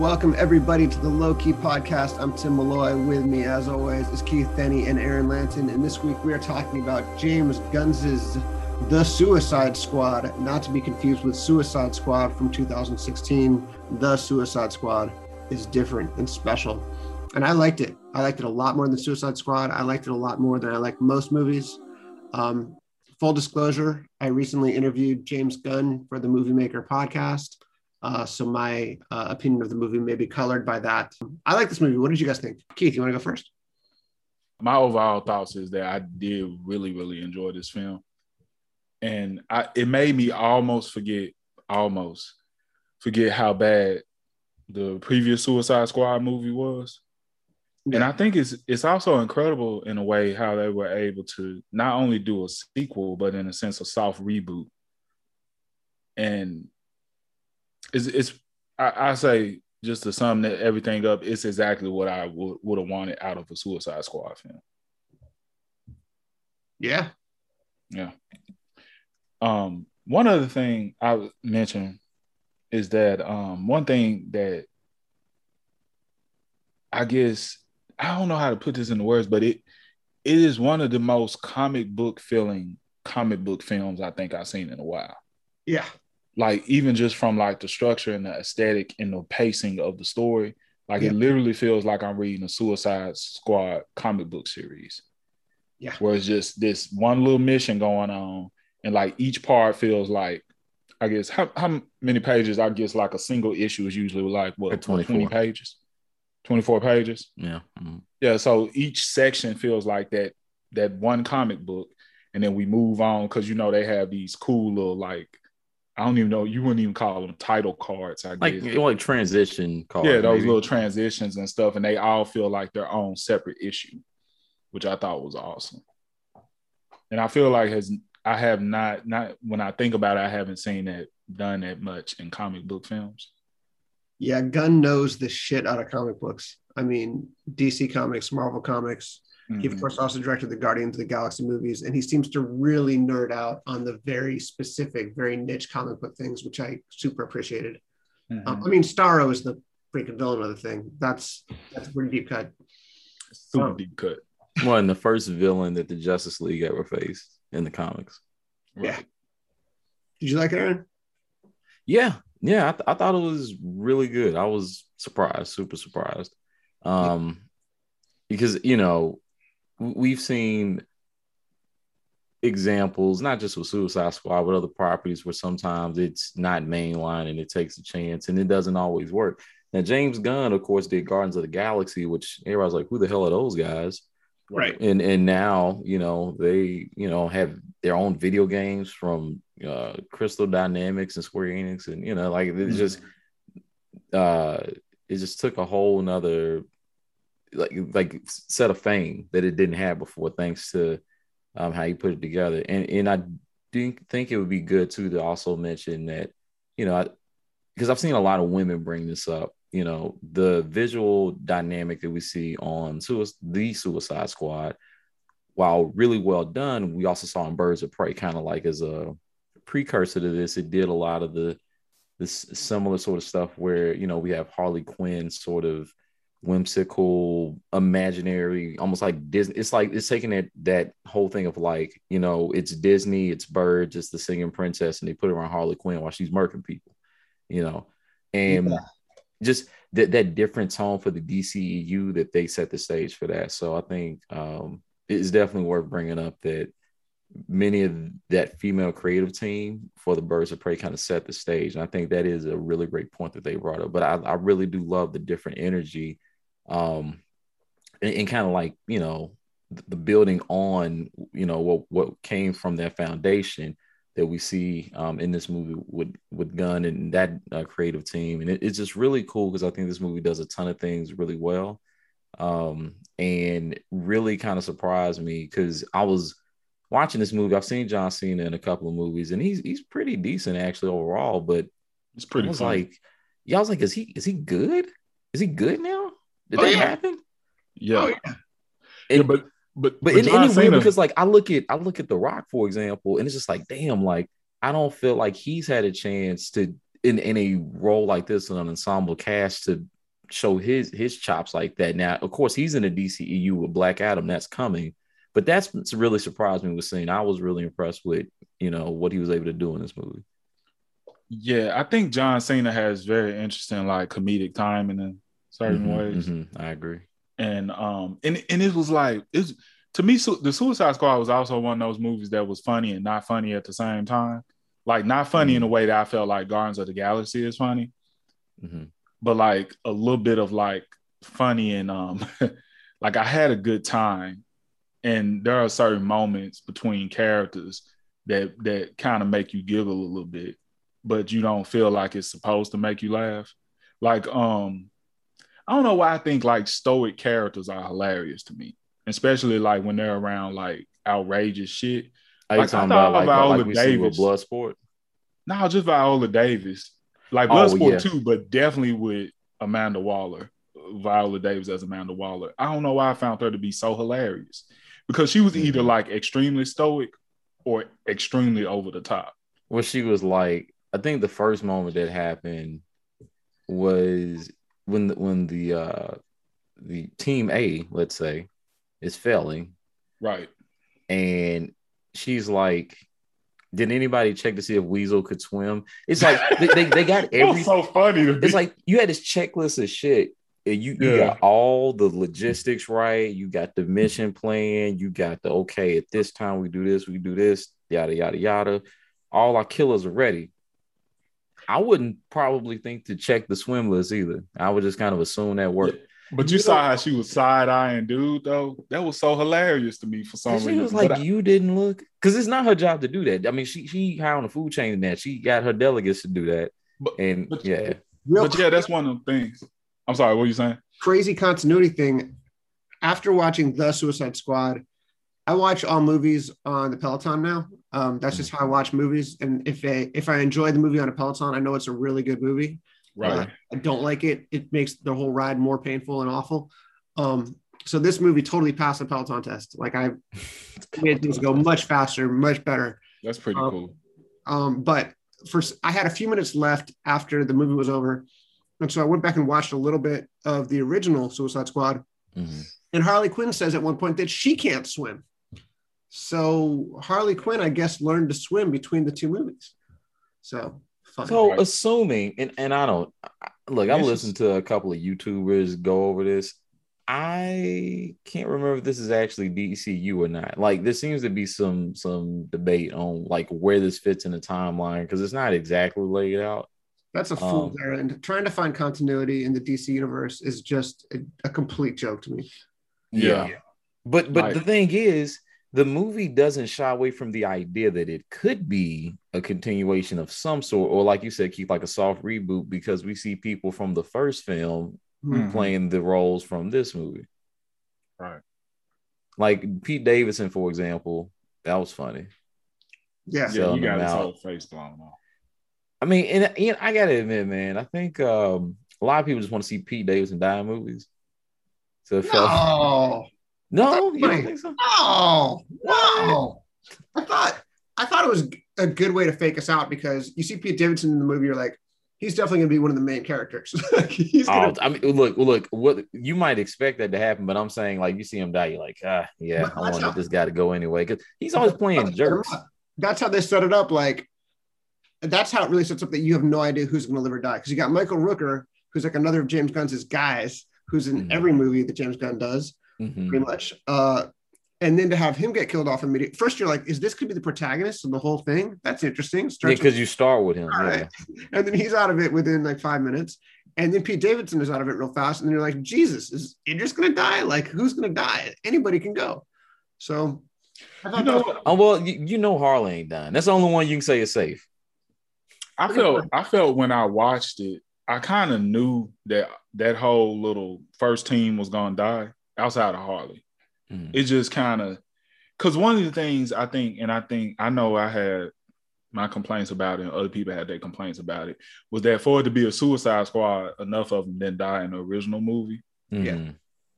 Welcome everybody to the Low Key Podcast. I'm Tim Malloy. With me, as always, is Keith Denny and Aaron Lanton. And this week we are talking about James Gunn's The Suicide Squad, not to be confused with Suicide Squad from 2016. The Suicide Squad is different and special. And I liked it. I liked it a lot more than Suicide Squad. I liked it a lot more than I like most movies. Um, full disclosure, I recently interviewed James Gunn for the Movie Maker podcast. Uh, so my uh, opinion of the movie may be colored by that. I like this movie. What did you guys think? Keith, you want to go first? My overall thoughts is that I did really, really enjoy this film, and I, it made me almost forget, almost forget how bad the previous Suicide Squad movie was. Yeah. And I think it's it's also incredible in a way how they were able to not only do a sequel, but in a sense a soft reboot. And it's, it's I, I say just to sum that everything up, it's exactly what I would would have wanted out of a Suicide Squad film. Yeah. Yeah. Um, one other thing I mentioned is that um one thing that I guess I don't know how to put this into words, but it it is one of the most comic book feeling comic book films I think I've seen in a while. Yeah like even just from like the structure and the aesthetic and the pacing of the story like yeah. it literally feels like i'm reading a suicide squad comic book series. Yeah. Where it's just this one little mission going on and like each part feels like i guess how, how many pages i guess like a single issue is usually like what 20 pages? 24 pages? Yeah mm-hmm. yeah so each section feels like that that one comic book and then we move on because you know they have these cool little like I don't even know. You wouldn't even call them title cards. I like guess. like transition cards. Yeah, those maybe. little transitions and stuff, and they all feel like their own separate issue, which I thought was awesome. And I feel like has I have not not when I think about it, I haven't seen that done that much in comic book films. Yeah, Gunn knows the shit out of comic books. I mean, DC Comics, Marvel Comics, Mm-hmm. He, of mm-hmm. course, also directed the Guardians of the Galaxy movies, and he seems to really nerd out on the very specific, very niche comic book things, which I super appreciated. Mm-hmm. Um, I mean, Starro is the freaking villain of the thing. That's that's a pretty deep cut. Super um, deep cut. One, the first villain that the Justice League ever faced in the comics. Right. Yeah. Did you like it, Aaron? Yeah, yeah. I, th- I thought it was really good. I was surprised, super surprised. Um, because you know we've seen examples, not just with Suicide Squad, but other properties where sometimes it's not mainline and it takes a chance and it doesn't always work. Now, James Gunn, of course, did Guardians of the Galaxy, which everybody's like, who the hell are those guys? Right. And and now, you know, they, you know, have their own video games from uh Crystal Dynamics and Square Enix. And, you know, like it's mm-hmm. just uh it just took a whole nother like like set of fame that it didn't have before, thanks to um, how you put it together. And and I do think it would be good too to also mention that you know because I've seen a lot of women bring this up. You know the visual dynamic that we see on the Suicide Squad, while really well done, we also saw in Birds of Prey kind of like as a precursor to this. It did a lot of the this similar sort of stuff where you know we have Harley Quinn sort of whimsical, imaginary, almost like Disney. It's like it's taking that that whole thing of like, you know, it's Disney, it's birds, it's the singing princess, and they put her on Harley Quinn while she's murking people, you know, and yeah. just that that different tone for the DCEU that they set the stage for that. So I think um, it's definitely worth bringing up that many of that female creative team for the Birds of Prey kind of set the stage. And I think that is a really great point that they brought up. But I, I really do love the different energy um, and, and kind of like you know the building on you know what what came from that foundation that we see um, in this movie with with Gunn and that uh, creative team, and it, it's just really cool because I think this movie does a ton of things really well, um, and really kind of surprised me because I was watching this movie. I've seen John Cena in a couple of movies, and he's he's pretty decent actually overall, but it's pretty. I was like, yeah, I was like, is he is he good? Is he good now? Did oh, that yeah. happen? Yeah. Oh, yeah. And, yeah, but but but, in any way, because like I look at I look at The Rock, for example, and it's just like, damn, like I don't feel like he's had a chance to in in a role like this in an ensemble cast to show his his chops like that. Now, of course, he's in the DCEU with Black Adam. That's coming, but that's really surprised me with seeing. I was really impressed with you know what he was able to do in this movie. Yeah, I think John Cena has very interesting like comedic timing in certain Mhm, ways, mhm, I agree. and um, and and it was like it's to me, Su- the Suicide Squad was also one of those movies that was funny and not funny at the same time. Like not funny in a way that I felt like Guardians of the Galaxy is funny, hmm but like a little bit of like funny and um like I had a good time. And there are certain moments between characters that that kind of make you giggle a little bit, but you don't feel like it's supposed to make you laugh. Like um I don't know why I think like stoic characters are hilarious to me, especially like when they're around like outrageous shit. Are Like, I talking thought about like, Viola like we see with Bloodsport? No, just Viola Davis. Like Oh, Bloodsport yeah. too, but definitely with Amanda Waller. Viola Davis as Amanda Waller. I don't know why I found her to be so hilarious. Because she was either Mhm. like extremely stoic or extremely over the top. Well, she was like, I think the first moment that happened was when the, when the uh the team A, let's say, is failing, Right. and she's like, "Did anybody check to see if Weasel could swim?" It's like they, they, they got everything. so funny. It's like you had this checklist of shit. And you, you got all the logistics right. You got the mission plan. You got the okay. At this time, we do this. We do this. Yada yada yada. All our killers are ready. I wouldn't probably think to check the swim list either. I would just kind of assume that worked. but you You saw know- how she was side eyeing dude though. That was so hilarious to me for some And she reason. was like, I- "You didn't look," because it's not her job to do that. I mean, she she high on the food chain in that. She got her delegates to do that, but, and but- yeah, Real but yeah, that's one of the things. I'm sorry, what were you saying? crazy continuity thing. After watching The Suicide Squad, I watch all movies on the Peloton now. Um, that's just how I watch movies. And if I, if I enjoy the movie on a Peloton, I know it's a really good movie. Right. Uh, I don't like it. It makes the whole ride more painful and awful. Um, so this movie totally passed the Peloton test. Like I made things go much faster, much better. That's pretty Um, cool. Um, but for I had a few minutes left after the movie was over, and so I went back and watched a little bit of the original Suicide Squad. Mhm. And Harley Quinn says at one point that she can't swim. So Harley Quinn, I guess, learned to swim between the two movies. So fun. So Right. assuming, and, and I don't look, I've she's- listened to a couple of YouTubers go over this. I can't remember if this is actually DCU or not. Like there seems to be some some debate on like where this fits in the timeline because it's not exactly laid out. That's a um, fool's errand. Trying to find continuity in the DC universe is just a, a complete joke to me. Yeah. But but Right. the thing is, the movie doesn't shy away from the idea that it could be a continuation of some sort, or like you said, keep like a soft reboot because we see people from the first film Mhm. playing the roles from this movie. Right. Like Pete Davidson, for example, that was funny. Yeah. Yeah, you got them his out. whole face blown off. I mean, and, and I gotta admit, man, I think um, a lot of people just want to see Pete Davidson die in movies. So it felt No, you don't think so? no, no. I thought I thought it was a good way to fake us out because you see Pete Davidson in the movie, you're like, he's definitely gonna be one of the main characters. He's Oh, gonna I mean, look, look, what you might expect that to happen, but I'm saying, like, you see him die, you're like, ah, yeah, But I how- this guy to go anyway because he's always playing jerks. That's how they set it up. Like, that's how it really sets up that you have no idea who's going to live or die. Because you got Michael Rooker, who's like another of James Gunn's guys, who's in Mhm. every movie that James Gunn does, Mhm. pretty much. Uh, and then to have him get killed off immediately. First, you're like, is this could be the protagonist of the whole thing? That's interesting. Yeah, Starts with- because you start with him. All Yeah. right. and then he's out of it within like five minutes. And then Pete Davidson is out of it real fast. And then you're like, Jesus, is Idris going to die? Like, who's going to die? Anybody can go. So, I thought You that know was- what? Oh well, you, you know Harley ain't dying. That's the only one you can say is safe. I felt I felt when I watched it, I kind of knew that that whole little first team was gonna die outside of Harley. Mhm. It just kind of because one of the things I think, and I think I know I had my complaints about it, and other people had their complaints about it, was that for it to be a Suicide Squad, enough of them didn't die in the original movie. Yeah. Mhm.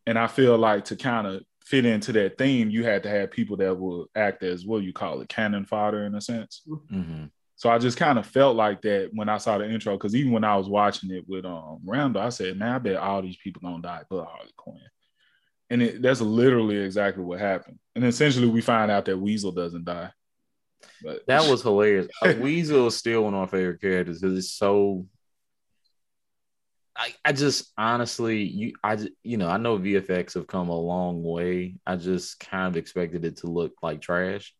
And I feel like to kind of fit into that theme, you had to have people that will act as what you call it, cannon fodder in a sense. Mhm. So I just kind of felt like that when I saw the intro, because even when I was watching it with um Randall, I said, "Man, I bet all these people gonna die but Harley Quinn." And it, that's literally exactly what happened. And essentially, we find out that Weasel doesn't die. But that was hilarious. uh, Weasel is still one of my favorite characters because it's so. I, I just honestly you I you know I know VFX have come a long way. I just kind of expected it to look like trash,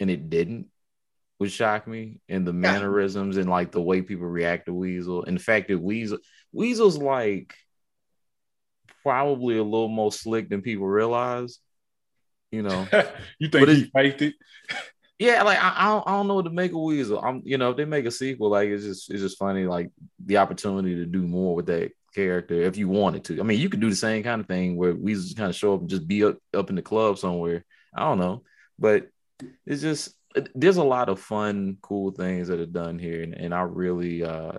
and it didn't would shock me and the mannerisms and like the way people react to Weasel. And the fact that Weasel Weasel's like probably a little more slick than people realize. You know, you think he faked it? Yeah, like I, I, don't, I don't know what to make of Weasel. I'm, you know, if they make a sequel, like it's just it's just funny, like the opportunity to do more with that character if you wanted to. I mean, you could do the same kind of thing where Weasel just kind of show up and just be up up in the club somewhere. I don't know, but it's just there's a lot of fun, cool things that are done here, and, and I really uh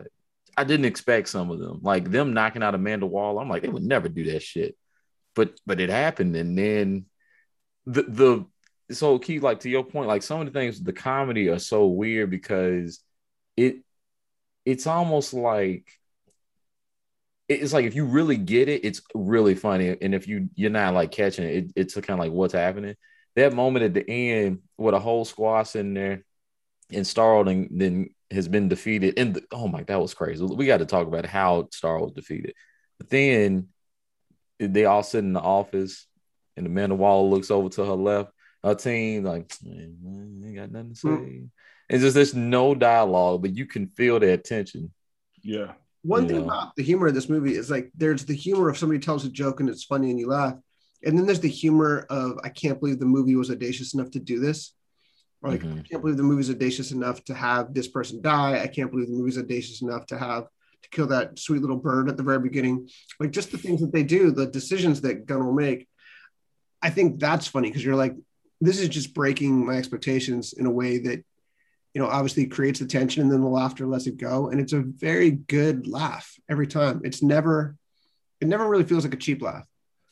I didn't expect some of them. Like them knocking out Amanda Wall. I'm like, they would never do that shit. But but it happened, and then the the so key, like to your point, like some of the things, the comedy are so weird because it it's almost like it's like if you really get it, it's really funny. And if you you're not like catching it, it it's kind of like what's happening that moment at the end with a whole squad sitting there and Starling then has been defeated. And the, oh my, that was crazy. We got to talk about how Star was defeated. But then they all sit in the office, and Amanda Waller looks over to her left. Her team like, ain't got nothing to say. Mm. It's just there's no dialogue, but you can feel their tension. Yeah. One you thing know? about the humor of this movie is like there's the humor of somebody tells a joke and it's funny and you laugh, and then there's the humor of I can't believe the movie was audacious enough to do this. Like mm-hmm. I can't believe the movie's audacious enough to have this person die. I can't believe the movie's audacious enough to have to kill that sweet little bird at the very beginning. Like just the things that they do, the decisions that Gunn will make. I think that's funny because you're like, this is just breaking my expectations in a way that, you know, obviously creates the tension and then the laughter lets it go. And it's a very good laugh every time. It's never, it never really feels like a cheap laugh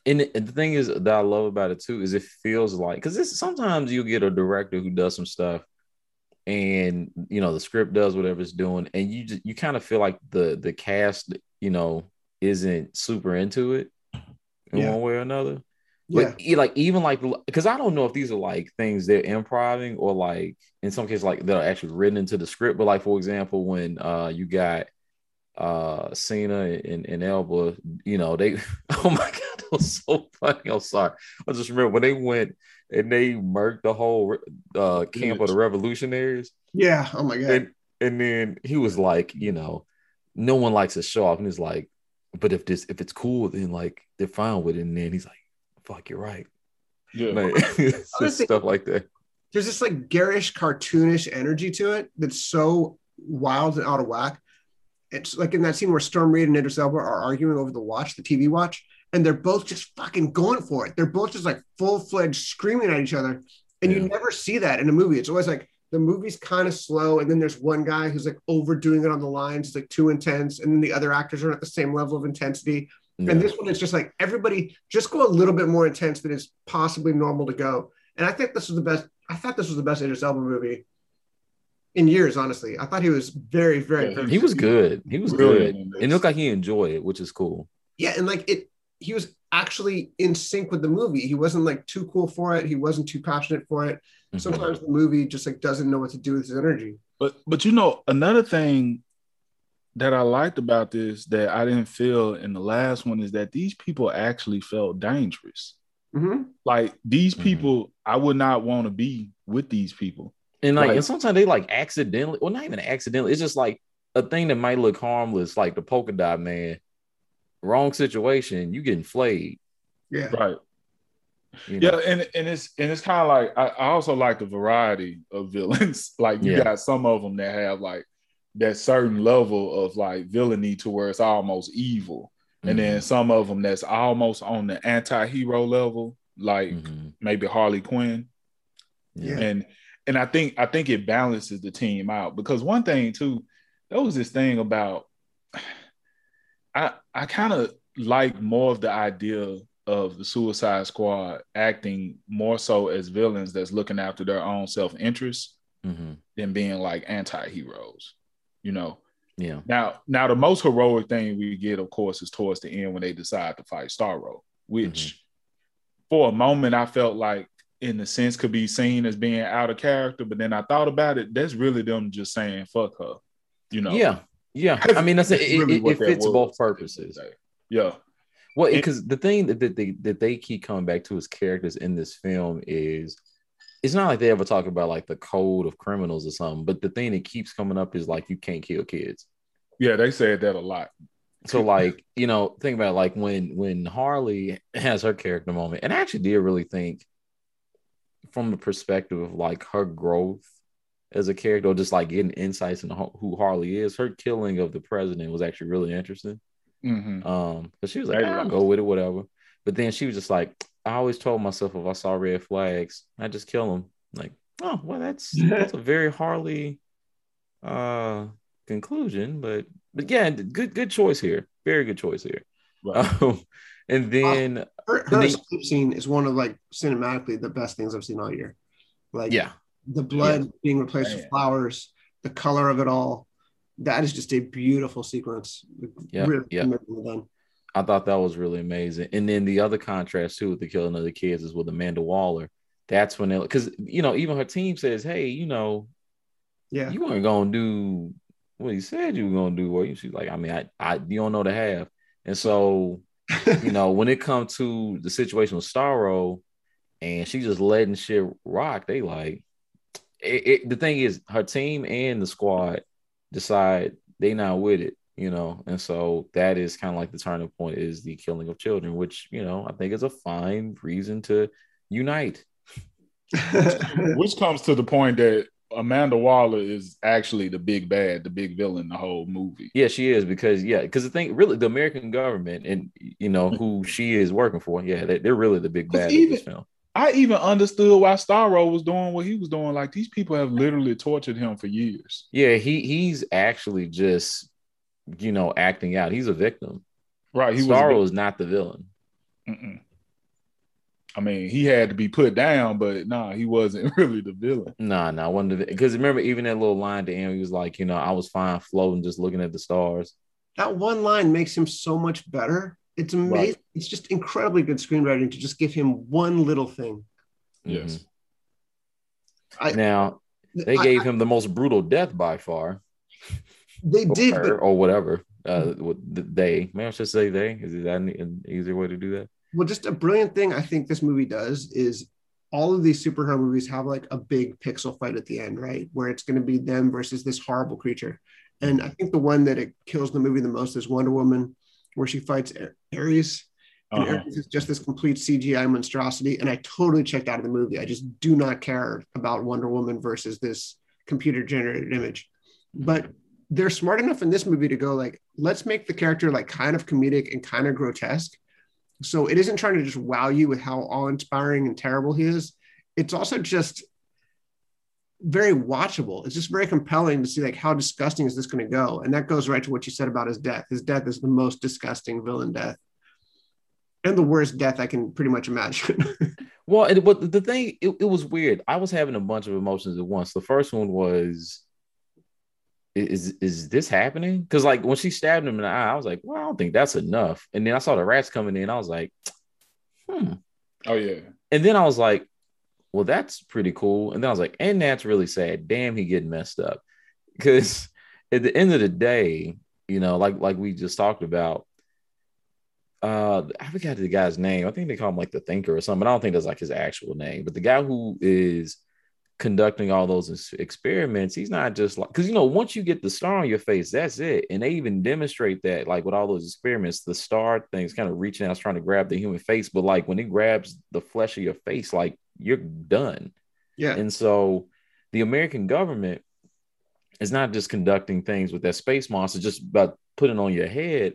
and the thing is that I love about it too is it feels like because sometimes you get a director who does some stuff, and you know the script does whatever it's doing, and you just you kind of feel like the the cast you know isn't super into it in yeah. one way or another. But yeah. like even like because I don't know if these are like things they're improvising or like in some cases like that are actually written into the script. But like for example, when uh you got uh Cena and, and Elba, you know, they oh my god, was so funny. I'm sorry. I just remember when they went and they murked the whole uh camp of the revolutionaries. Yeah. Oh my god. And, and then he was like, you know, no one likes to show off. And he's like, but if this if it's cool, then like they're fine with it. And then he's like, fuck, you're right. Yeah. Like, just stuff like that. There's this like garish, cartoonish energy to it that's so wild and out of whack it's like in that scene where Storm Reid and Idris Elba are arguing over the watch, the TV watch, and they're both just fucking going for it. They're both just like full fledged screaming at each other. And yeah. you never see that in a movie. It's always like the movie's kind of slow, and then there's one guy who's like overdoing it on the lines, it's like too intense, and then the other actors are at the same level of intensity. Yeah. And this one is just like everybody just go a little bit more intense than is possibly normal to go. And I think this was the best. I thought this was the best Idris Elba movie in years, honestly. I thought he was very, very. Yeah, he was good. He was good. It looked like he enjoyed it, which is cool. Yeah, and like it, he was actually in sync with the movie. He wasn't like too cool for it. He wasn't too passionate for it. Mm-hmm. Sometimes the movie just like doesn't know what to do with his energy. But but you know another thing that I liked about this that I didn't feel in the last one is that these people actually felt dangerous. Mm-hmm. Like these mm-hmm. people, mm-hmm. I would not want to be with these people. And like, and sometimes they like accidentally, well, not even accidentally. It's just like a thing that might look harmless, like the polka dot man. Wrong situation, you getting flayed. Yeah. Right. You know? Yeah, and, and it's and it's kind of like I, I, also like the variety of villains. like you yeah. got some of them that have like that certain level of like villainy to where it's almost evil, mm-hmm. and then mm-hmm. some of them that's almost on the anti-hero level, like mm-hmm. maybe Harley Quinn. Yeah. And and I think I think it balances the team out because one thing too, there was this thing about I I kind of like more of the idea of the Suicide Squad acting more so as villains that's looking after their own self interest Mhm. than being like anti-heroes. You know. Yeah. Now, now the most heroic thing we get, of course, is towards the end when they decide to fight Starro, which for a moment I felt like in the sense could be seen as being out of character, but then I thought about it, that's really them just saying fuck her. You know. Yeah. Yeah. I mean, that's it, That's it, really it, it fits both at the end of the purposes. Yeah. Well, because the thing that, that they that they keep coming back to as characters in this film is it's not like they ever talk about like the code of criminals or something, but the thing that keeps coming up is like you can't kill kids. Yeah, they said that a lot. So like, you know, think about it, like when when Harley has her character moment, and I actually did really think from the perspective of like her growth as a character, or just like getting insights into who Harley is, her killing of the president was actually really interesting. Mhm. Um, but she was like, "Ah, I'll go with it, whatever. But then she was just like, I always told myself if I saw red flags, I just kill them. Like, oh well, that's that's a very Harley uh conclusion, but but yeah, good good choice here. Very good choice here. Right. Um, and then Her, her they- escape scene is one of like cinematically the best things I've seen all year. Like yeah, the blood being replaced with flowers, the color of it all. That is just a beautiful sequence. Yeah, really yeah. I thought that was really amazing. And then the other contrast too with the killing of the kids is with Amanda Waller. That's when they because you know even her team says, hey, you know, Yeah. you weren't gonna do what you said you were gonna do. Or she's like, I mean, I, I you don't know the half. And so, you know, when it comes to the situation with Starro and she just letting shit rock, they like it, it, the thing is her team and the squad decide they not with it, you know, and so that is kind of like the turning point is the killing of children, which you know I think is a fine reason to unite. Which comes to the point that Amanda Waller is actually the big bad, the big villain, the whole movie. Yeah, she is because yeah, because the thing really the American government and you know who she is working for, yeah, they, they're really the big bad of even- this film. I even understood why Starro was doing what he was doing. Like these people have literally tortured him for years. Yeah, he he's actually just you know acting out. He's a victim. Right. He Starro was. is not the villain. Mm-mm. I mean, he had to be put down, but nah, he wasn't really the villain. Nah, nah, one of the because remember even that little line to him, he was like, you know, I was fine floating, just looking at the stars. that one line makes him so much better. It's amazing. Right. It's just incredibly good screenwriting to just give him one little thing. Yes. I, Now they I- gave him the most brutal death by far, they or, did, her, but or whatever. Uh, they, may I should say they. Is that an, an easier way to do that? well, just a brilliant thing I think this movie does is all of these superhero movies have like a big pixel fight at the end, right? Where it's going to be them versus this horrible creature. And I think the one that it kills the movie the most is Wonder Woman, where she fights Ares. And Uh-huh. Ares is just this complete CGI monstrosity. And I totally checked out of the movie. I just do not care about Wonder Woman versus this computer generated image. But they're smart enough in this movie to go like, let's make the character like kind of comedic and kind of grotesque. So it isn't trying to just wow you with how awe-inspiring and terrible he is. It's also just very watchable. It's just very compelling to see like how disgusting is this going to go, and that goes right to what you said about his death. His death is the most disgusting villain death, and the worst death I can pretty much imagine. Well, it, but the thing, it, it was weird. I was having a bunch of emotions at once. The first one was, is is this happening? Because like when she stabbed him in the eye, I was like, well, I don't think that's enough. And then I saw the rats coming in. I was like, hmm. Oh yeah. And then I was like, well, that's pretty cool. And then I was like, and that's really sad. Damn, he getting messed up. Because at the end of the day, you know, like like we just talked about, uh, I forgot the guy's name. I think they call him like the thinker or something. I don't think that's like his actual name. But the guy who is conducting all those experiments, he's not just like because you know, once you get the star on your face, that's it. And they even demonstrate that, like with all those experiments, the star thing's kind of reaching out, trying to grab the human face. But like when it grabs the flesh of your face, like you're done. yeah, And so the American government is not just conducting things with that space monster, just about putting on your head,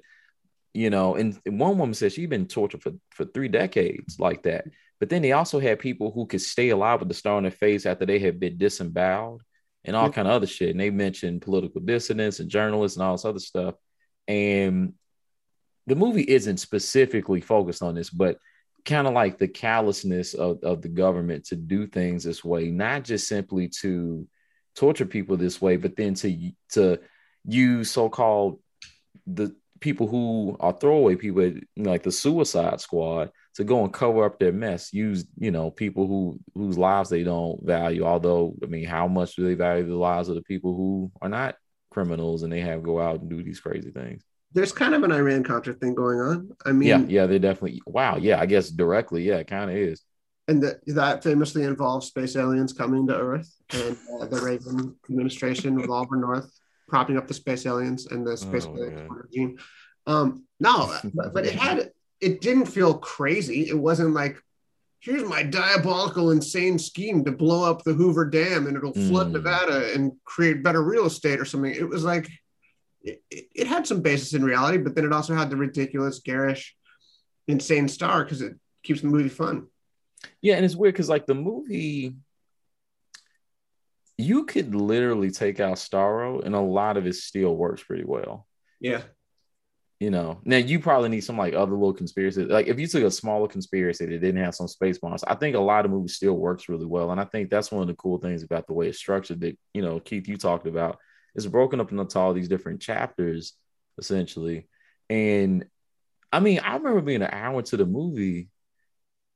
you know. And, and one woman said she'd been tortured for, for three decades like that. But then they also had people who could stay alive with the star on their face after they had been disemboweled and all Yeah. kind of other shit. And they mentioned political dissidents and journalists and all this other stuff. And the movie isn't specifically focused on this, but kind of like the callousness of, of the government to do things this way, not just simply to torture people this way, but then to to use so-called the people who are throwaway people, like the Suicide Squad, to go and cover up their mess. Use you know people who whose lives they don't value. Although I mean, how much do they value the lives of the people who are not criminals and they have to go out and do these crazy things? There's kind of an Iran Contra thing going on. I mean, yeah, yeah, they definitely. Wow, yeah, I guess directly, yeah, it kind of is. And that that famously involves space aliens coming to Earth and uh, the Reagan administration with Oliver North propping up the space aliens and the space oh, regime. Um, no, but, but it had it didn't feel crazy. It wasn't like here's my diabolical, insane scheme to blow up the Hoover Dam and it'll flood mm. Nevada and create better real estate or something. It was like it, it, had some basis in reality, but then it also had the ridiculous, garish, insane star because it keeps the movie fun. Yeah, and it's weird because like the movie, you could literally take out Starro, and a lot of it still works pretty well. Yeah, you know, now you probably need some like other little conspiracy. Like if you took a smaller conspiracy that didn't have some space bombs, I think a lot of movies still works really well. And I think that's one of the cool things about the way it's structured that, you know, Keith, you talked about. It's broken up into all these different chapters, essentially. And I mean, I remember being an hour into the movie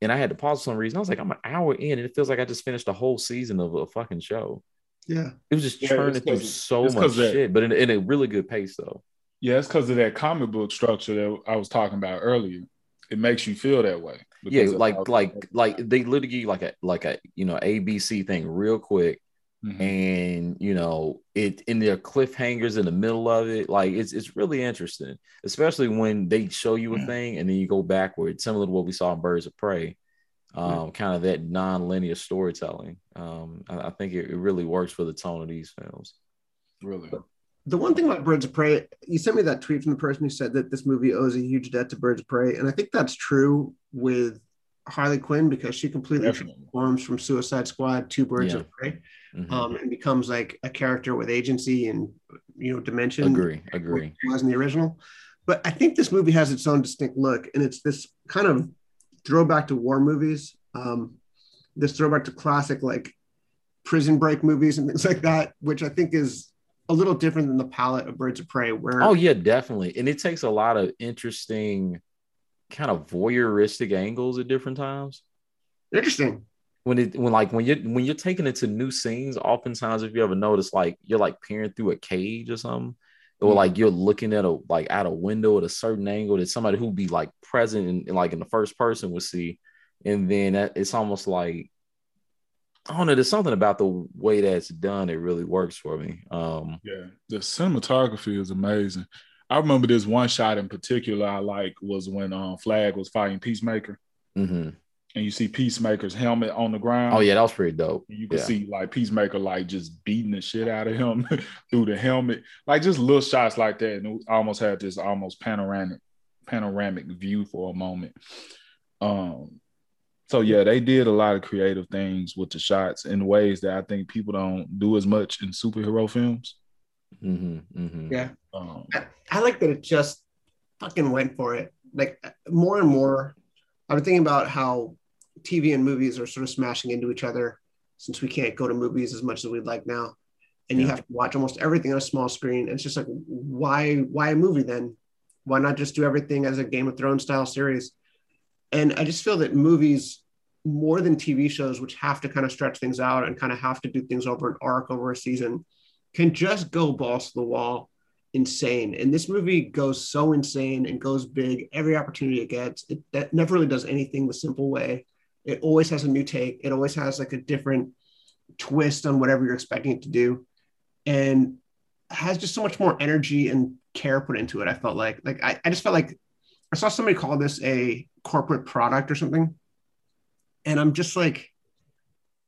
and I had to pause for some reason. I was like, I'm an hour in, and it feels like I just finished a whole season of a fucking show. Yeah. It was just yeah, churning through so much shit, but in, in a really good pace though. Yeah, it's because of that comic book structure that I was talking about earlier. It makes you feel that way. Yeah, like like like they literally like a like a you know ABC thing real quick, mm-hmm. and you know it in their cliffhangers in the middle of it. Like it's it's really interesting, especially when they show you a mm-hmm. thing and then you go backward, similar to what we saw in Birds of Prey. Um, mm-hmm. kind of that non-linear storytelling. Um, I, I think it, it, really works for the tone of these films. Really. But, the one thing about Birds of Prey, you sent me that tweet from the person who said that this movie owes a huge debt to Birds of Prey, and I think that's true with Harley Quinn because she completely Definitely. transforms from Suicide Squad to Birds yeah. of Prey, mm-hmm. um, and becomes like a character with agency and you know dimension. Agree, agree. Was in the original, but I think this movie has its own distinct look, and it's this kind of throwback to war movies, um, this throwback to classic like prison break movies and things like that, which I think is a little different than the palette of Birds of Prey. Where oh yeah, definitely, and it takes a lot of interesting, kind of voyeuristic angles at different times. Interesting. When it when like when you're when you're taking it to new scenes, oftentimes if you ever notice, like you're like peering through a cage or something, or mm-hmm. like you're looking at a like out a window at a certain angle that somebody who'd be like present and like in the first person would see, and then it's almost like I don't know. There's something about the way that's done. It really works for me. Um, yeah, the cinematography is amazing. I remember this one shot in particular I like was when um, Flag was fighting Peacemaker, mm-hmm. And you see Peacemaker's helmet on the ground. Oh yeah, that was pretty dope. You can yeah. see like Peacemaker like just beating the shit out of him through the helmet, like just little shots like that, and it almost had this almost panoramic panoramic view for a moment. Um, so yeah, they did a lot of creative things with the shots in ways that I think people don't do as much in superhero films. Mm-hmm, mm-hmm. Yeah, um, I, I, like that it just fucking went for it. Like more and more, I'm thinking about how TV and movies are sort of smashing into each other since we can't go to movies as much as we'd like now, and yeah. you have to watch almost everything on a small screen. And it's just like, why, why a movie then? Why not just do everything as a Game of Thrones style series? And I just feel that movies more than TV shows, which have to kind of stretch things out and kind of have to do things over an arc over a season, can just go balls to the wall insane. And this movie goes so insane and goes big every opportunity it gets. It that never really does anything the simple way. It always has a new take. It always has like a different twist on whatever you're expecting it to do. And has just so much more energy and care put into it. I felt like, like I, I just felt like I saw somebody call this a corporate product or something and I'm just like,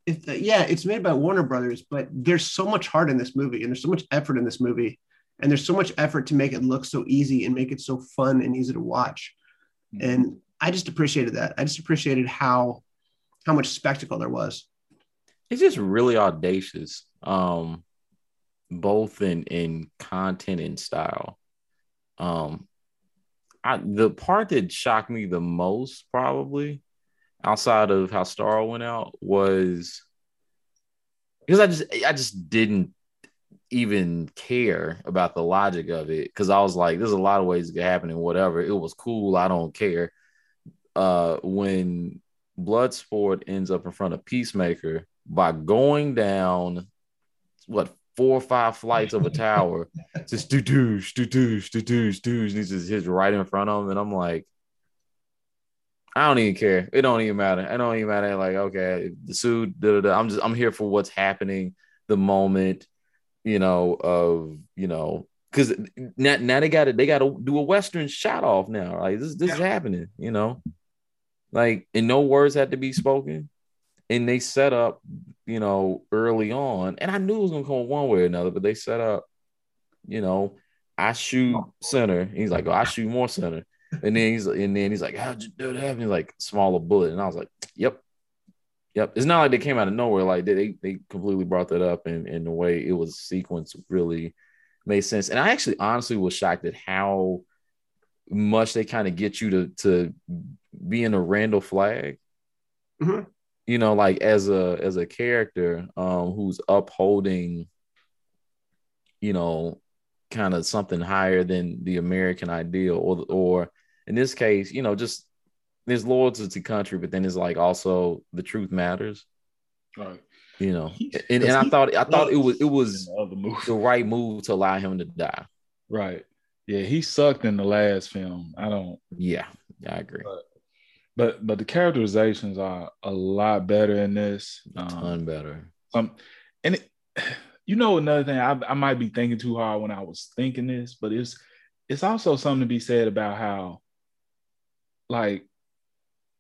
if yeah, it's made by Warner Brothers, but there's so much heart in this movie, and there's so much effort in this movie, and there's so much effort to make it look so easy and make it so fun and easy to watch, mm-hmm. and I just appreciated that. I just appreciated how how much spectacle there was. It's just really audacious, um, both in in content and style. Um, I, the part that shocked me the most probably outside of how Star went out was because I just I just didn't even care about the logic of it because I was like, there's a lot of ways it could happen and whatever. It was cool. I don't care. Uh, when Bloodsport ends up in front of Peacemaker by going down what four or five flights of a tower, just do doosh, do doosh, do doosh, doosh, and he just hits right in front of him, and I'm like, I don't even care. It don't even matter. It don't even matter. Like, okay, the suit, da, da, da. I'm just I'm here for what's happening, the moment, you know, of you know, because now, now they got to they got to do a western shot off now. Like this this yeah. is happening, you know, like and no words had to be spoken, and they set up, you know, early on, and I knew it was gonna come one way or another, but they set up, you know, I shoot center. He's like, oh, I shoot more center. And then he's and then he's like, how'd you do that? He's like, smaller bullet. And I was like, yep. Yep. It's not like they came out of nowhere. Like they they completely brought that up and, and the way it was sequenced really made sense. And I actually honestly was shocked at how much they kind of get you to to be in a Randall Flag, Mm-hmm. You know, like as a as a character um who's upholding, you know, kind of something higher than the American ideal or or in this case, you know, just there's loyalty to country, but then it's like also the truth matters. Right. You know, and, and I thought I thought it was it was the right move to allow him to die. Right. Yeah, he sucked in the last film. I don't. Yeah, yeah, I agree. But but, but the characterizations are a lot better in this. A um, ton better. Um, and it, you know another thing, I, I might be thinking too hard when I was thinking this, but it's it's also something to be said about how like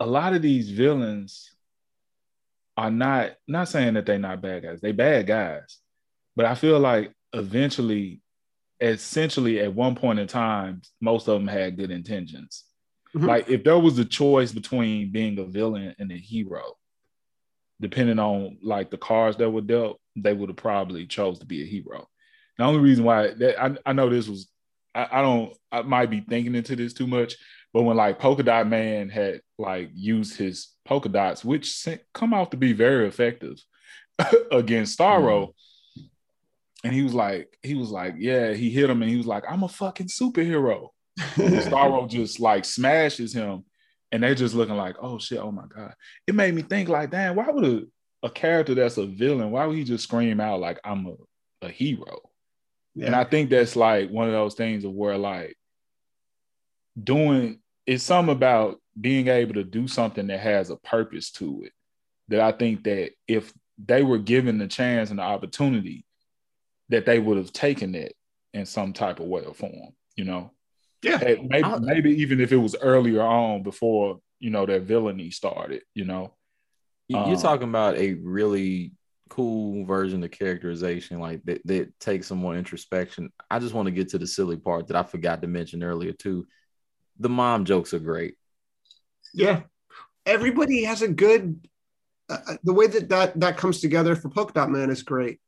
a lot of these villains are not not saying that they're not bad guys. They bad guys. But I feel like eventually, essentially at one point in time, most of them had good intentions. Mm-hmm. Like if there was a choice between being a villain and a hero, depending on like the cards that were dealt, they would have probably chose to be a hero. The only reason why that, I, I know this was I, I don't I might be thinking into this too much, but when like Polka Dot Man had like used his polka dots, which sent, come out to be very effective against Starro, mm-hmm. and he was like, he was like, yeah, he hit him, and he was like, I'm a fucking superhero. Starro just like smashes him, and they're just looking like, oh shit, oh my god. It made me think like, damn, why would a, a character that's a villain, why would he just scream out like I'm a, a hero? Yeah. And I think that's like one of those things of where like doing it's something about being able to do something that has a purpose to it that I think that if they were given the chance and the opportunity, that they would have taken it in some type of way or form, you know? Yeah. maybe, maybe even if it was earlier on before, you know, that villainy started, you know? You're um, talking about a really cool version of characterization, like that, that takes some more introspection. I just want to get to the silly part that I forgot to mention earlier, too the mom jokes are great. Yeah, everybody has a good. Uh, uh, the way that, that that comes together for Polka Dot Man is great,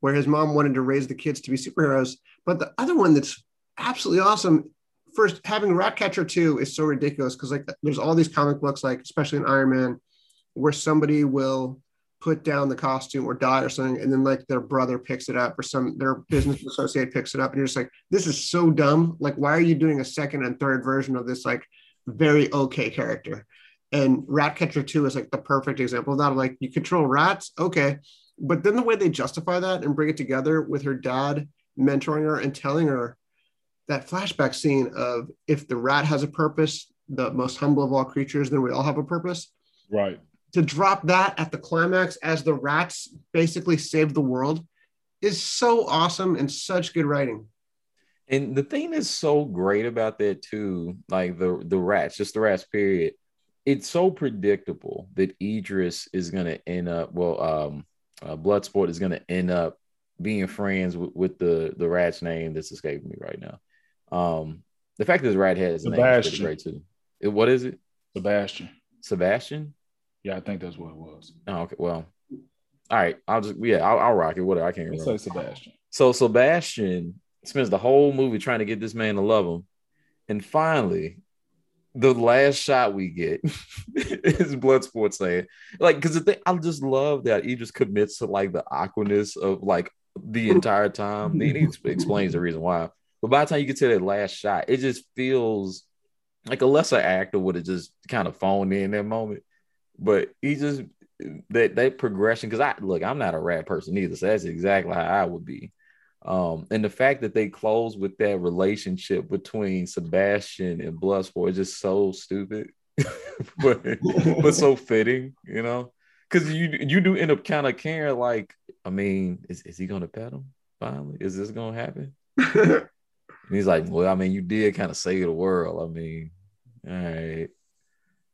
where his mom wanted to raise the kids to be superheroes. But the other one that's absolutely awesome, first having Ratcatcher 2 is so ridiculous because like there's all these comic books, like especially in Iron Man, where somebody will put down the costume or die or something, and then like their brother picks it up or some their business associate picks it up, and you're just like, this is so dumb. Like, why are you doing a second and third version of this like very okay character? And Ratcatcher 2 is like the perfect example of that. Like, you control rats, okay. But then the way they justify that and bring it together with her dad mentoring her and telling her that flashback scene of if the rat has a purpose, the most humble of all creatures, then we all have a purpose. Right to drop that at the climax as the rats basically save the world is so awesome and such good writing. And the thing that's so great about that too, like the the rats, just the rats, period. It's so predictable that Idris is gonna end up. Well, um, uh, Bloodsport is gonna end up being friends with, with the the rat's name that's escaping me right now. Um, the fact that this rat has name is great too. It, what is it? Sebastian. Sebastian. Yeah, I think that's what it was. Oh, okay. Well, all right. I'll just yeah, I'll, I'll rock it. Whatever. I can't remember. Let's say Sebastian. So Sebastian spends the whole movie trying to get this man to love him, and finally, the last shot we get is Bloodsport saying, like, because the thing I just love that he just commits to like the awkwardness of like the entire time. Then he explains the reason why. But by the time you get to that last shot, it just feels like a lesser actor would have just kind of phoned in that moment. But he just that that progression, because I look, I'm not a rap person either, so that's exactly how I would be. Um, and the fact that they close with that relationship between Sebastian and Bloodsport is just so stupid, but but so fitting, you know. Because you you do end up kind of caring, like, I mean, is, is he gonna pet him finally? Is this gonna happen? and he's like, Well, I mean, you did kind of save the world. I mean, all right.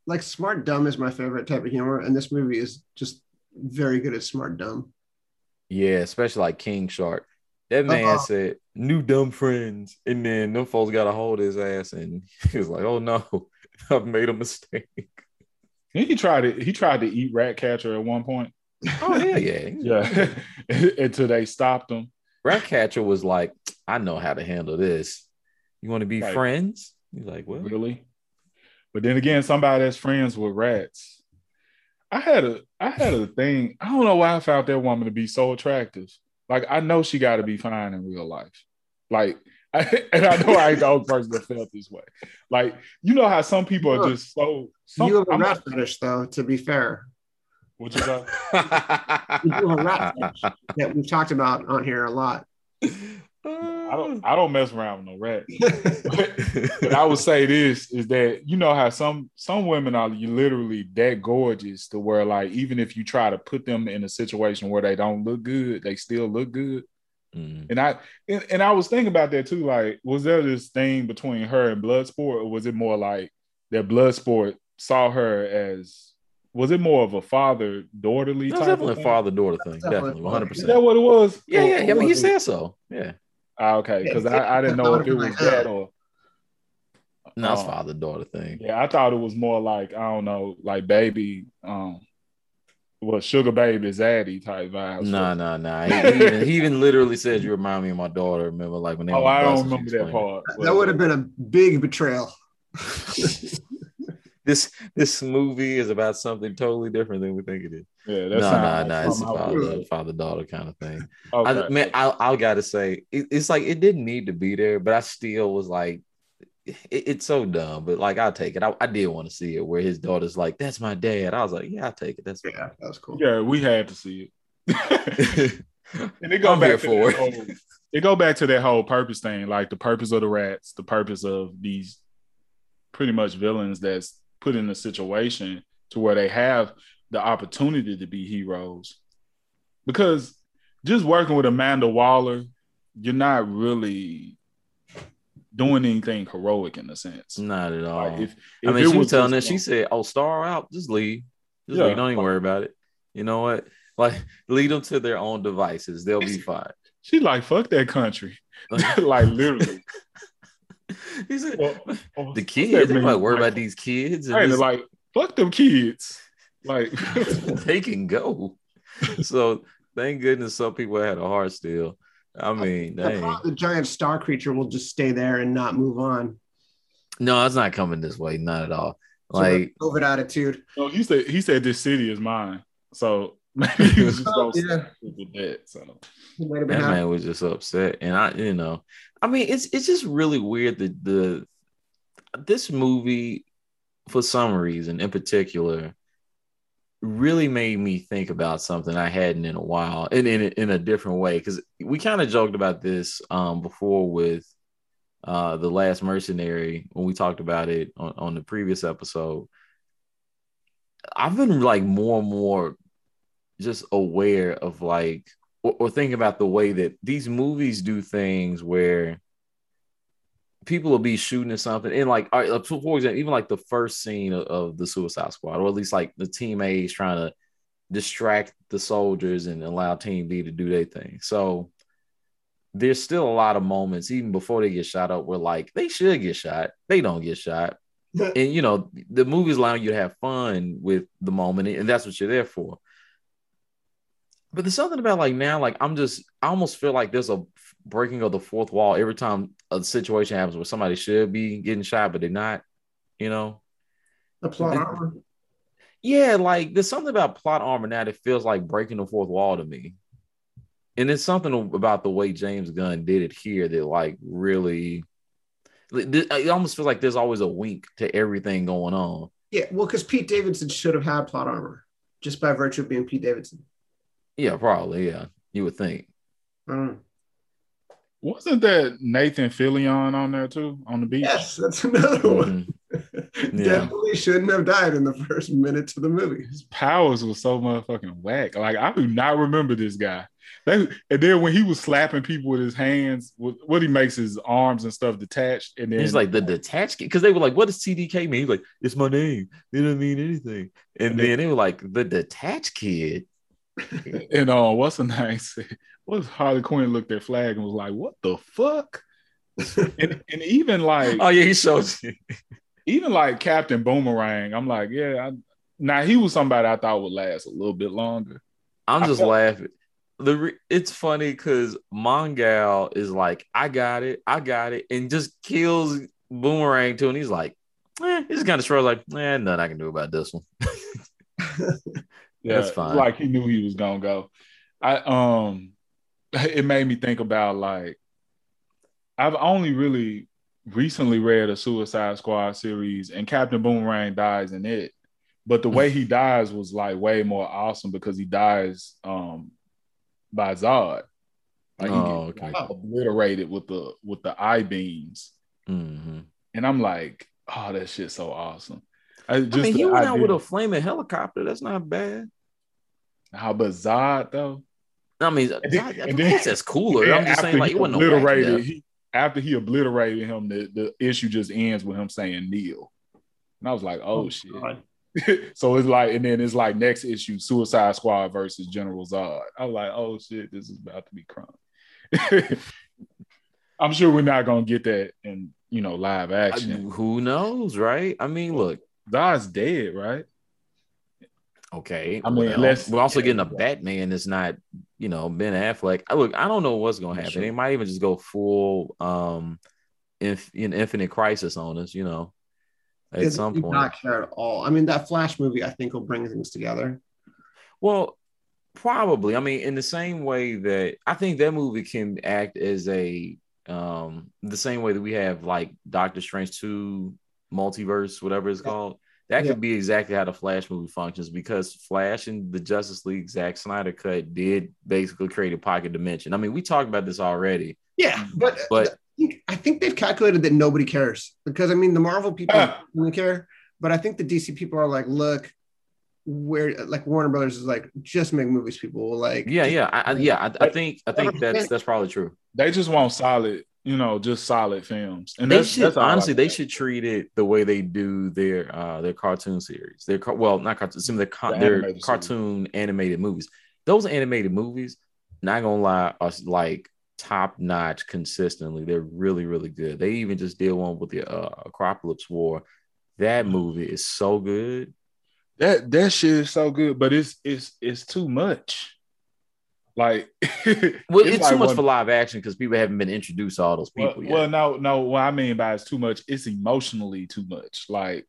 Like smart dumb is my favorite type of humor, and this movie is just very good at smart dumb. Yeah, especially like King Shark. That man uh-huh. said, "New dumb friends," and then them folks got to hold of his ass, and he was like, "Oh no, I've made a mistake." he tried to he tried to eat Ratcatcher at one point. Oh yeah, yeah, yeah. Until they stopped him. Ratcatcher was like, "I know how to handle this. You want to be friends?" He's like, "Well, really." But then again, somebody that's friends with rats. I had a I had a thing. I don't know why I found that woman to be so attractive. Like I know she got to be fine in real life. Like, I, and I know I ain't the only person that felt this way. Like, you know how some people are just so. Some, you have a I'm rat fetish, though. To be fair, what you got? you have a rat fetish that we've talked about on here a lot. Oh, I don't I don't mess around with no rat. but, but, I would say this is that you know how some some women are literally that gorgeous to where like even if you try to put them in a situation where they don't look good, they still look good. Mm. And I and, and, I was thinking about that too. Like, was there this thing between her and Bloodsport, or was it more like that Bloodsport saw her as was it more of a father daughterly? definitely a father daughter thing. Definitely, one hundred percent. Is that what it was? Yeah, yeah. I mean, he said so. Yeah. Ah, okay, because I, I didn't know if it was that or. No, it's um, father daughter thing. Yeah, I thought it was more like I don't know, like baby, um, what sugar baby zaddy type vibes. No, no, no. He, even, he even literally said you remind me of my daughter. Remember, like when they. Oh, I don't remember that part. That would have been a big betrayal. this this movie is about something totally different than we think it is. Yeah, that's no, no, no. It's a father, father daughter kind of thing. Okay. I, man, I, I gotta say, it, it's like it didn't need to be there, but I still was like, it, it's so dumb. But like, I'll take it. I, I did want to see it where his daughter's like, "That's my dad." I was like, "Yeah, I'll take it." That's yeah, that's cool. Yeah, we had to see it. and it go I'm back for it. Whole, it go back to that whole purpose thing, like the purpose of the rats, the purpose of these pretty much villains that's put in a situation to where they have the opportunity to be heroes. Because just working with Amanda Waller, you're not really doing anything heroic in a sense. Not at all. Like if, if I mean, she was, telling us, she said, "Oh, star out, just leave, just yeah. leave. Don't even worry about it." You know what? Like, lead them to their own devices; they'll be fine. She like, "Fuck that country," like literally. He said, well, well, "The kids, they might worry like, about these kids." And right, like, fuck them kids. Like they can go. So thank goodness some people had a heart still. I mean, the giant star creature will just stay there and not move on. No, it's not coming this way, not at all. Like COVID attitude. No, he said he said this city is mine. So maybe he was just yeah. with that. So that man was just upset, and I, you know, I mean, it's it's just really weird that the this movie, for some reason in particular, really made me think about something I hadn't in a while, and in in a different way. Because we kind of joked about this um, before with uh, the Last Mercenary when we talked about it on, on the previous episode. I've been like more and more just aware of like or, or thinking about the way that these movies do things where people will be shooting at something and like for example even like the first scene of, of, the suicide squad or at least like the team a is trying to distract the soldiers and allow team b to do their thing. So there's still a lot of moments even before they get shot up where like they should get shot they don't get shot. And you know the movie's allowing you to have fun with the moment and that's what you're there for but there's something about like now like i'm just i almost feel like there's a breaking of the fourth wall every time a situation happens where somebody should be getting shot, but they're not. you know. The plot armor. Yeah, like there's something about plot armor now that feels like breaking the fourth wall to me. And it's something about the way James Gunn did it here that like really it almost feels like there's always a wink to everything going on. Yeah, well, because Pete Davidson should have had plot armor just by virtue of being Pete Davidson. Yeah, probably. Yeah, you would think. Mm. Wasn't that Nathan Fillion on there too on the beach? Yes, that's another mm-hmm. one. Yeah. Definitely shouldn't have died in the first minutes of the movie. His powers were so motherfucking whack. Like I do not remember this guy. They, and then when he was slapping people with his hands, what he makes his arms and stuff detached, and then he's like the detached kid, because they were like, "What does TDK mean?" He's like, "It's my name. It doesn't mean anything." And, and then, then they were like, "The detached kid." and uh, what's the name? What Harley Quinn looked at Flag and was like, "What the fuck?" and, and even like, oh yeah, he shows you. even like Captain Boomerang, I'm like, yeah. I, now he was somebody I thought would last a little bit longer. I'm just felt- laughing. The re- it's funny because Mongal is like, I got it, I got it, and just kills Boomerang too, and he's like, eh, he's kind of shrugs like, eh, nothing I can do about this one. Yeah, that's fine. Like he knew he was gonna go. I um, it made me think about like, I've only really recently read a Suicide Squad series, and Captain Boomerang dies in it. But the way he dies was like way more awesome because he dies um by Zod. Like oh, he gets okay. obliterated with the with the eye beams. Mm-hmm. And I'm like, oh, that shit's so awesome. I, just I mean, he went idea. out with a flaming helicopter. That's not bad. How bizarre though? I mean, and then, and then, that's cooler. I'm just saying, like, it wasn't obliterated. He, after he obliterated him, the, the issue just ends with him saying Kneel. And I was like, oh, oh shit. so it's like, and then it's like next issue, Suicide Squad versus General Zod. I was like, oh shit, this is about to be crunk. I'm sure we're not gonna get that in you know live action. I, who knows, right? I mean, look, Zod's dead, right? Okay. I mean, well, we're also getting a Batman that's not, you know, Ben Affleck. I look, I don't know what's gonna happen. Sure. They might even just go full um inf- in Infinite Crisis on us, you know, at it some point. Not care at all. I mean, that Flash movie, I think, will bring things together. Well, probably. I mean, in the same way that I think that movie can act as a um the same way that we have like Doctor Strange 2 multiverse, whatever it's yeah. called that yeah. could be exactly how the Flash movie functions because Flash and the Justice League Zack Snyder cut did basically create a pocket dimension. I mean, we talked about this already. Yeah, but but I think they've calculated that nobody cares because I mean the Marvel people ah. don't care, but I think the DC people are like, look, where like Warner Brothers is like, just make movies. People will like, yeah, yeah, I, I yeah, I, I think I think that's that's probably true. They just want solid you know, just solid films. And they should honestly, they should treat it the way they do their uh their cartoon series. Their well, not cartoon, some of their, the their cartoon series. animated movies. Those animated movies, not gonna lie, are like top notch consistently. They're really, really good. They even just did one with the uh, Apokolips War. That movie is so good. That that shit is so good, but it's it's it's too much. Like, well, it's, it's like too much one, for live action because people haven't been introduced to all those people well, yet. Well, no, no. What I mean by it's too much, it's emotionally too much. Like,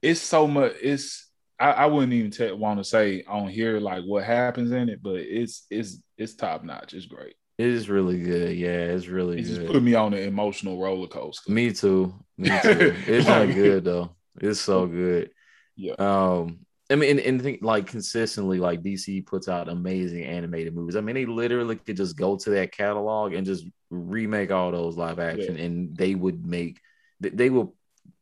it's so much. It's I, I wouldn't even t- want to say on here like what happens in it, but it's it's it's top notch. It's great. It is really good. Yeah, it's really it good. just put me on an emotional roller coaster. Me too. Me too. it's not good though. It's so good. Yeah. Um, I mean, and, and think like consistently, like DC puts out amazing animated movies. I mean, they literally could just go to that catalog and just remake all those live action, yeah. and they would make they will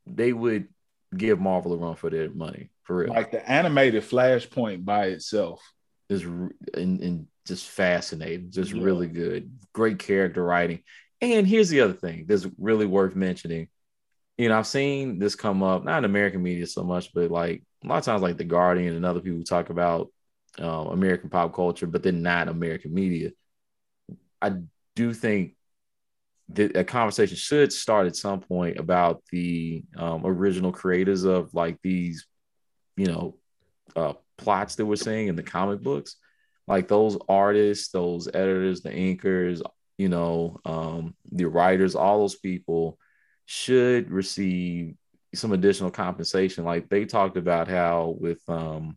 they would give Marvel a run for their money for real. Like the animated Flashpoint by itself is and, and just fascinating, just yeah. really good, great character writing. And here's the other thing that's really worth mentioning. You know, I've seen this come up not in American media so much, but like a lot of times like the Guardian and other people talk about uh, American pop culture, but then not American media. I do think that a conversation should start at some point about the um, original creators of like these, you know, uh, plots that we're seeing in the comic books. Like those artists, those editors, the inkers, you know, um, the writers, all those people should receive some additional compensation. Like they talked about how with um,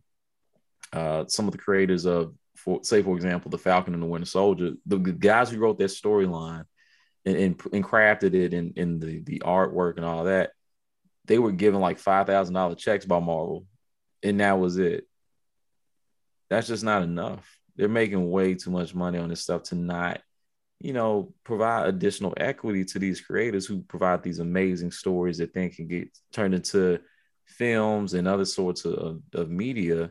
uh, some of the creators of, for, say, for example, the Falcon and the Winter Soldier, the, guys who wrote that storyline and, and, and crafted it in, in the the artwork and all that, they were given like five thousand dollar checks by Marvel, and that was it. That's just not enough. They're making way too much money on this stuff to not you know, provide additional equity to these creators who provide these amazing stories that then can get turned into films and other sorts of, of media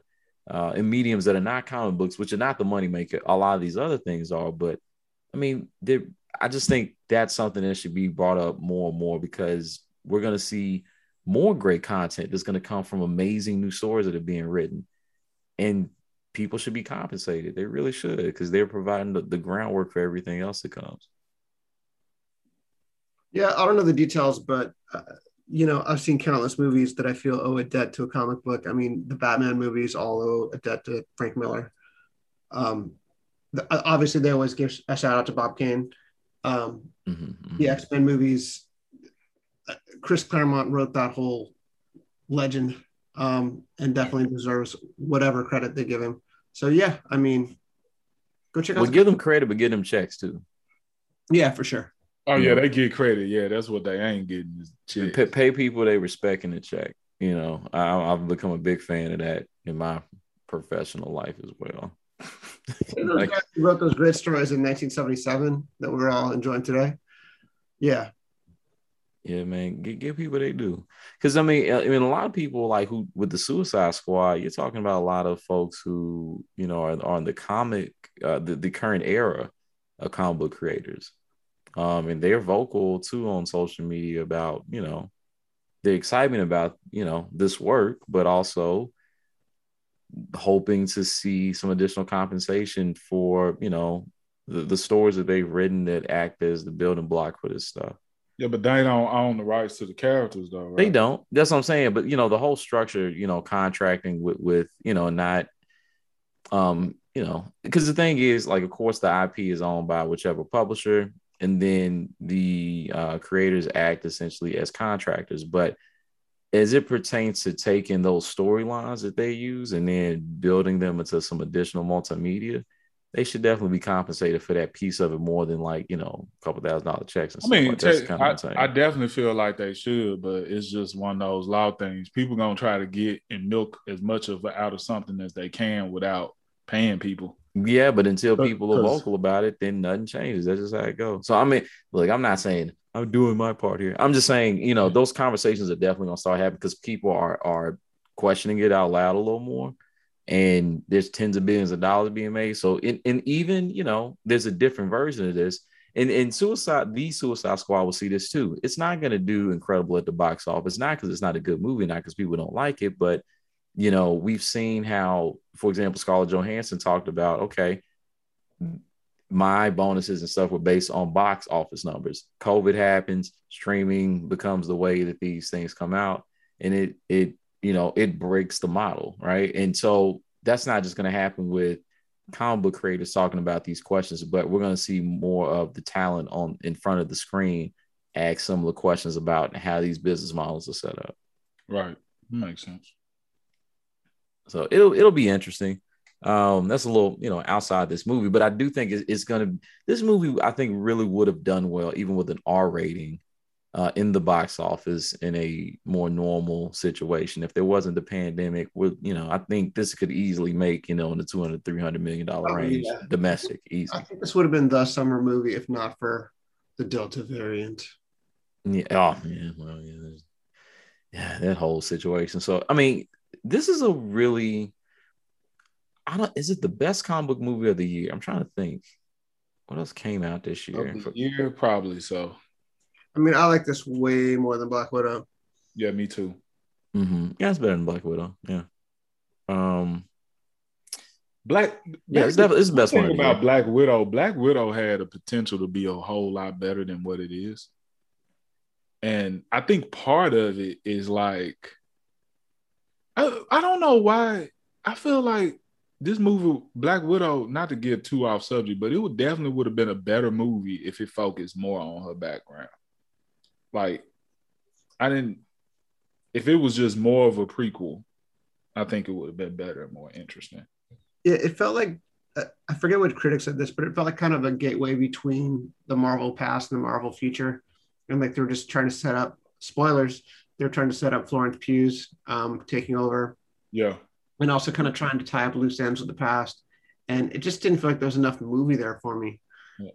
uh, and mediums that are not comic books, which are not the money maker. A lot of these other things are, but I mean, I just think that's something that should be brought up more and more because we're going to see more great content that's going to come from amazing new stories that are being written. And people should be compensated. They really should because they're providing the, the, groundwork for everything else that comes. Yeah, I don't know the details, but uh, you know, I've seen countless movies that I feel owe a debt to a comic book. I mean, the Batman movies all owe a debt to Frank Miller. Um, the, obviously, they always give a shout out to Bob Kane. Um, mm-hmm, mm-hmm. The X Men movies, uh, Chris Claremont wrote that whole legend um, and definitely deserves whatever credit they give him. So yeah, I mean, go check out. Well, give them credit, but give them checks too. Yeah, for sure. Oh yeah, they get credit. Yeah, that's what they ain't getting. Pay, pay, people they respect in the check. You know, I, have become a big fan of that in my professional life as well. like, wrote those great stories in 1977 that we're all enjoying today. Yeah, yeah, man, give, give people they do. Because I mean, I mean, a lot of people like who with the Suicide Squad. You're talking about a lot of folks who you know are, are in the comic, uh, the the current era of comic book creators, um, and they're vocal too on social media about you know the excitement about you know this work, but also hoping to see some additional compensation for you know the, the stories that they've written that act as the building block for this stuff. Yeah, but they don't own the rights to the characters, though. Right? They don't. That's what I'm saying. But you know, the whole structure, you know, contracting with with you know, not, um, you know, because the thing is, like, of course, the IP is owned by whichever publisher, and then the uh, creators act essentially as contractors. But as it pertains to taking those storylines that they use and then building them into some additional multimedia, they should definitely be compensated for that piece of it more than like you know a couple thousand dollar checks. And I mean, like I, I, definitely feel like they should, but it's just one of those law things. People gonna try to get and milk as much of out of something as they can without paying people. Yeah, but until people are vocal about it, then nothing changes. That's just how it goes. So I mean, look, I'm not saying I'm doing my part here. I'm just saying, you know, those conversations are definitely gonna start happening because people are are questioning it out loud a little more and there's tens of billions of dollars being made. So, and even you know, there's a different version of this. And in Suicide, the Suicide Squad will see this too. It's not going to do incredible at the box office, not because it's not a good movie, not because people don't like it, but you know, we've seen how, for example, Scarlett Johansson talked about, okay, my bonuses and stuff were based on box office numbers. COVID happens, streaming becomes the way that these things come out, and it it you know, it breaks the model, right? And so that's not just going to happen with comic book creators talking about these questions, but we're going to see more of the talent on in front of the screen ask similar questions about how these business models are set up. Right, makes sense. So it'll it'll be interesting. Um, that's a little you know outside this movie, but I do think it's, it's going to. This movie I think really would have done well even with an R rating uh, in the box office in a more normal situation. If there wasn't the pandemic, would you know, I think this could easily make, you know, in the 200, 300 million dollar oh, range yeah. domestic easy. I think this would have been the summer movie if not for the Delta variant. Yeah. Oh, yeah. Well, yeah. Yeah, that whole situation. So, I mean, this is a really, I don't, is it the best comic book movie of the year? I'm trying to think. What else came out this year? Of the year, probably so. I mean, I like this way more than Black Widow. Yeah, me too. Mm-hmm. Yeah, it's better than Black Widow. Yeah. Um. Black. Yeah, it's definitely it's the best one. About Black Widow, Black Widow had a potential to be a whole lot better than what it is, and I think part of it is like, I I don't know why I feel like this movie Black Widow. Not to get too off subject, but it would definitely would have been a better movie if it focused more on her background. Like, I didn't. if it was just more of a prequel, I think it would have been better and more interesting. Yeah, it felt like uh, I forget what critics said this, but it felt like kind of a gateway between the Marvel past and the Marvel future, and like they were just trying to set up spoilers. They're trying to set up Florence Pugh's um, taking over. Yeah, and also kind of trying to tie up loose ends with the past. And it just didn't feel like there was enough movie there for me.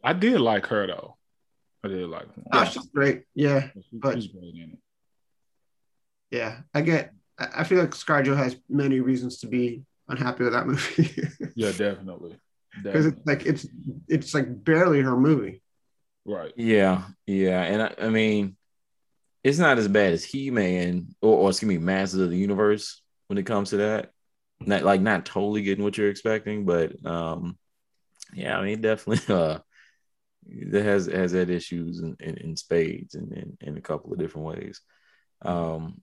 I did like her though. I did like her. Oh, she's great. Yeah, She- but- she's great in it. yeah. I get. I I feel like ScarJo has many reasons to be unhappy with that movie Yeah, definitely. because it's like it's it's like barely her movie. right. Yeah, yeah, and I, I mean, it's not as bad as He Man or, or excuse me, Masters of the Universe when it comes to that. Not like not totally getting what you're expecting, but um, yeah, I mean, definitely uh, that has has had issues in, in, in spades and in, in a couple of different ways. Um,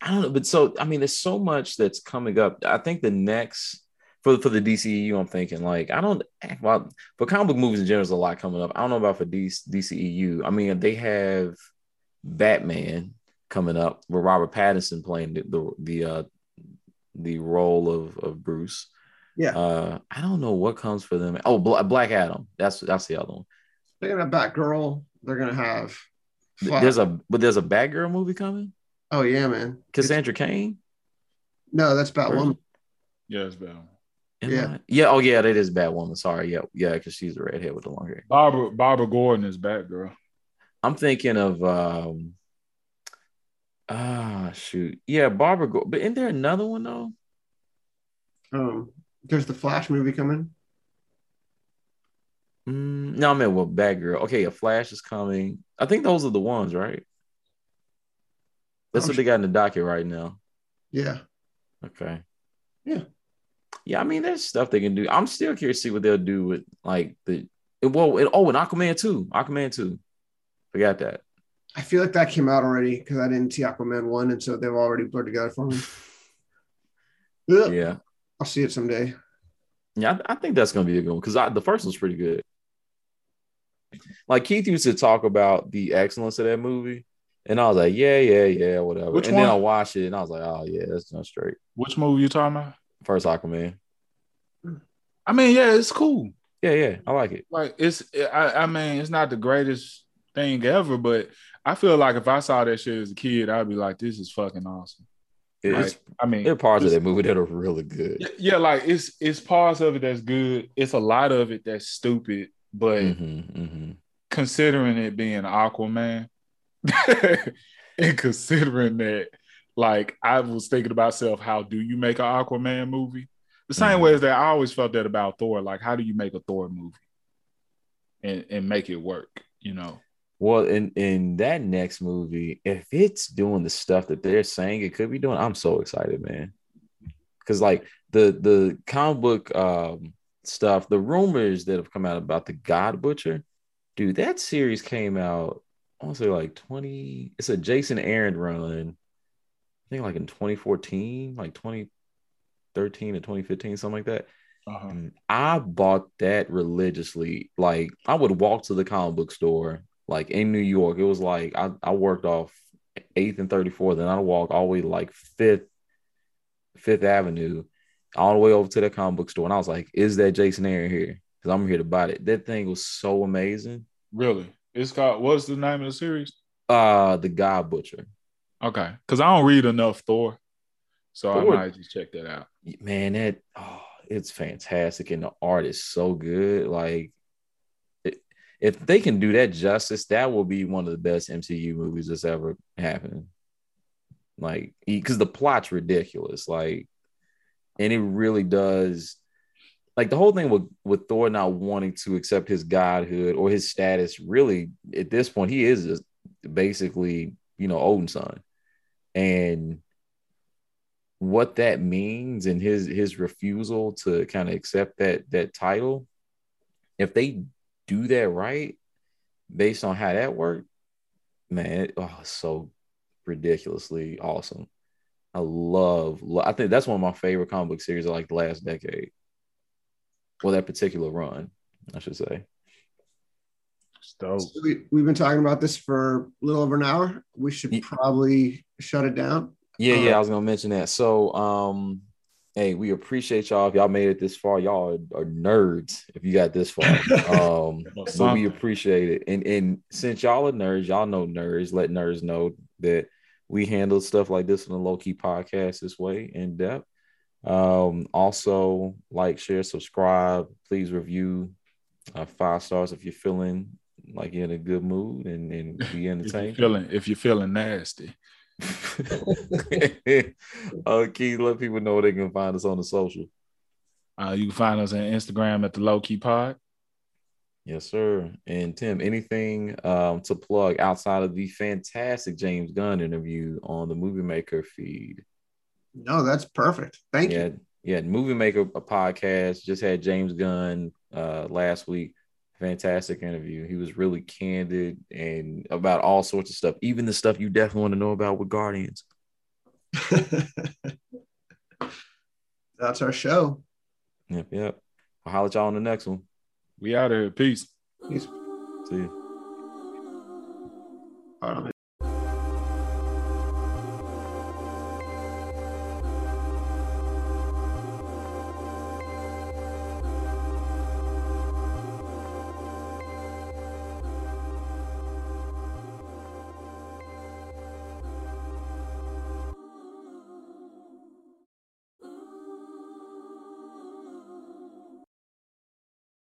I don't know, but so I mean, there's so much that's coming up. I think the next for for the DCEU, I'm thinking like I don't well for comic book movies in general, there's a lot coming up. I don't know about for DC, DCEU. I mean, they have Batman coming up with Robert Pattinson playing the the the, uh, the role of of Bruce. Yeah. Uh, I don't know what comes for them. Oh, Black Adam. That's that's the other one. They're gonna have Batgirl. They're gonna have. Flash. There's a but there's a Batgirl movie coming. Oh yeah, man. Cassandra Cain. No, that's Batwoman. Yeah, it's Batwoman. Am Yeah. I- Yeah. Oh, yeah. That is Batwoman. Sorry. Yeah. Yeah. Because she's the redhead with the long hair. Barbara Barbara Gordon is Batgirl. I'm thinking of um. Ah, shoot. Yeah, Barbara. Go- but isn't there another one though? Um, there's the Flash movie coming. Mm, no, I mean, well, Batgirl. Okay, a Flash is coming. I think those are the ones, right? That's I'm what they got in the docket right now. Yeah. Okay. Yeah. Yeah, I mean, there's stuff they can do. I'm still curious to see what they'll do with like the well, and, oh, and Aquaman too. Aquaman too. Forgot that. I feel like that came out already because I didn't see Aquaman one, and so they've already blurred together for me. Yeah. I'll see it someday. Yeah, I, I think that's gonna be a good one because the first one's pretty good. Like Keith used to talk about the excellence of that movie, and I was like, yeah, yeah, yeah, whatever. Which and then? I watched it, and I was like, oh yeah, that's not straight. Which movie you talking about? First Aquaman. I mean, yeah, it's cool. Yeah, yeah, I like it. Like it's I, I mean, it's not the greatest thing ever, but I feel like if I saw that shit as a kid, I'd be like, this is fucking awesome. Like, I mean, there are parts of that movie that are really good. Yeah, like it's it's parts of it that's good. It's a lot of it that's stupid, but Mhm, mhm. considering it being Aquaman, and considering that, like I was thinking about myself, how do you make an Aquaman movie? The same Mhm. way as that, I always felt that about Thor. Like, how do you make a Thor movie and and make it work? You know? Well, in in that next movie, if it's doing the stuff that they're saying it could be doing, I'm so excited, man. Because like the the comic book um, stuff, the rumors that have come out about the God Butcher, dude, that series came out. I want to say like 20. It's a Jason Aaron run. I think like in 2014, like 2013 to 2015, something like that. Uh-huh. I bought that religiously. Like I would walk to the comic book store, like in New York. It was like I, I worked off 8th and 34th, then I'd walk all the way like 5th, 5th Avenue, all the way over to that comic book store. And I was like, is that Jason Aaron here? Because I'm here to buy it. That thing was so amazing. Really? It's called. What's the name of the series? Uh the God Butcher. Okay, because I don't read enough Thor, so Thor- I might just check that out. man that oh, it's fantastic and the art is so good like if they can do that justice that will be one of the best mcu movies that's ever happened. Like because the plot's ridiculous like and it really does like the whole thing with with thor not wanting to accept his godhood or his status really at this point he is just basically you know odin's son. And what that means and his his refusal to kind of accept that that title if they do that right based on how that worked man it- oh so ridiculously awesome i love lo- i think that's one of my favorite comic book series of like the last decade well that particular run i should say dope. So we, we've been talking about this for a little over an hour. We should Ye- probably shut it down. Yeah, yeah, Uh, I was gonna mention that. So, um, hey, we appreciate y'all if y'all made it this far. Y'all are, are nerds if you got this far. Um, but we appreciate it. And and since y'all are nerds, y'all know nerds. Let nerds know that we handle stuff like this in the low key podcast this way in depth. Um, also like, share, subscribe. Please review uh, five stars if you're feeling like you're in a good mood and, and be If you're entertained. feeling if you're feeling nasty. uh, Keith, let people know where they can find us on the social. Uh, you can find us on Instagram at the Low Key Pod. Yes, sir. And Tim, anything um, to plug outside of the fantastic James Gunn interview on the Movie Maker feed? No, that's perfect. Thank yeah, you. yeah. Movie Maker a podcast just had James Gunn uh, last week. Fantastic interview. He was really candid and about all sorts of stuff, even the stuff you definitely want to know about with Guardians. that's our show. Yep, yep. I'll holler at y'all on the next one. We out of here. Peace. Peace. See you. Hold on.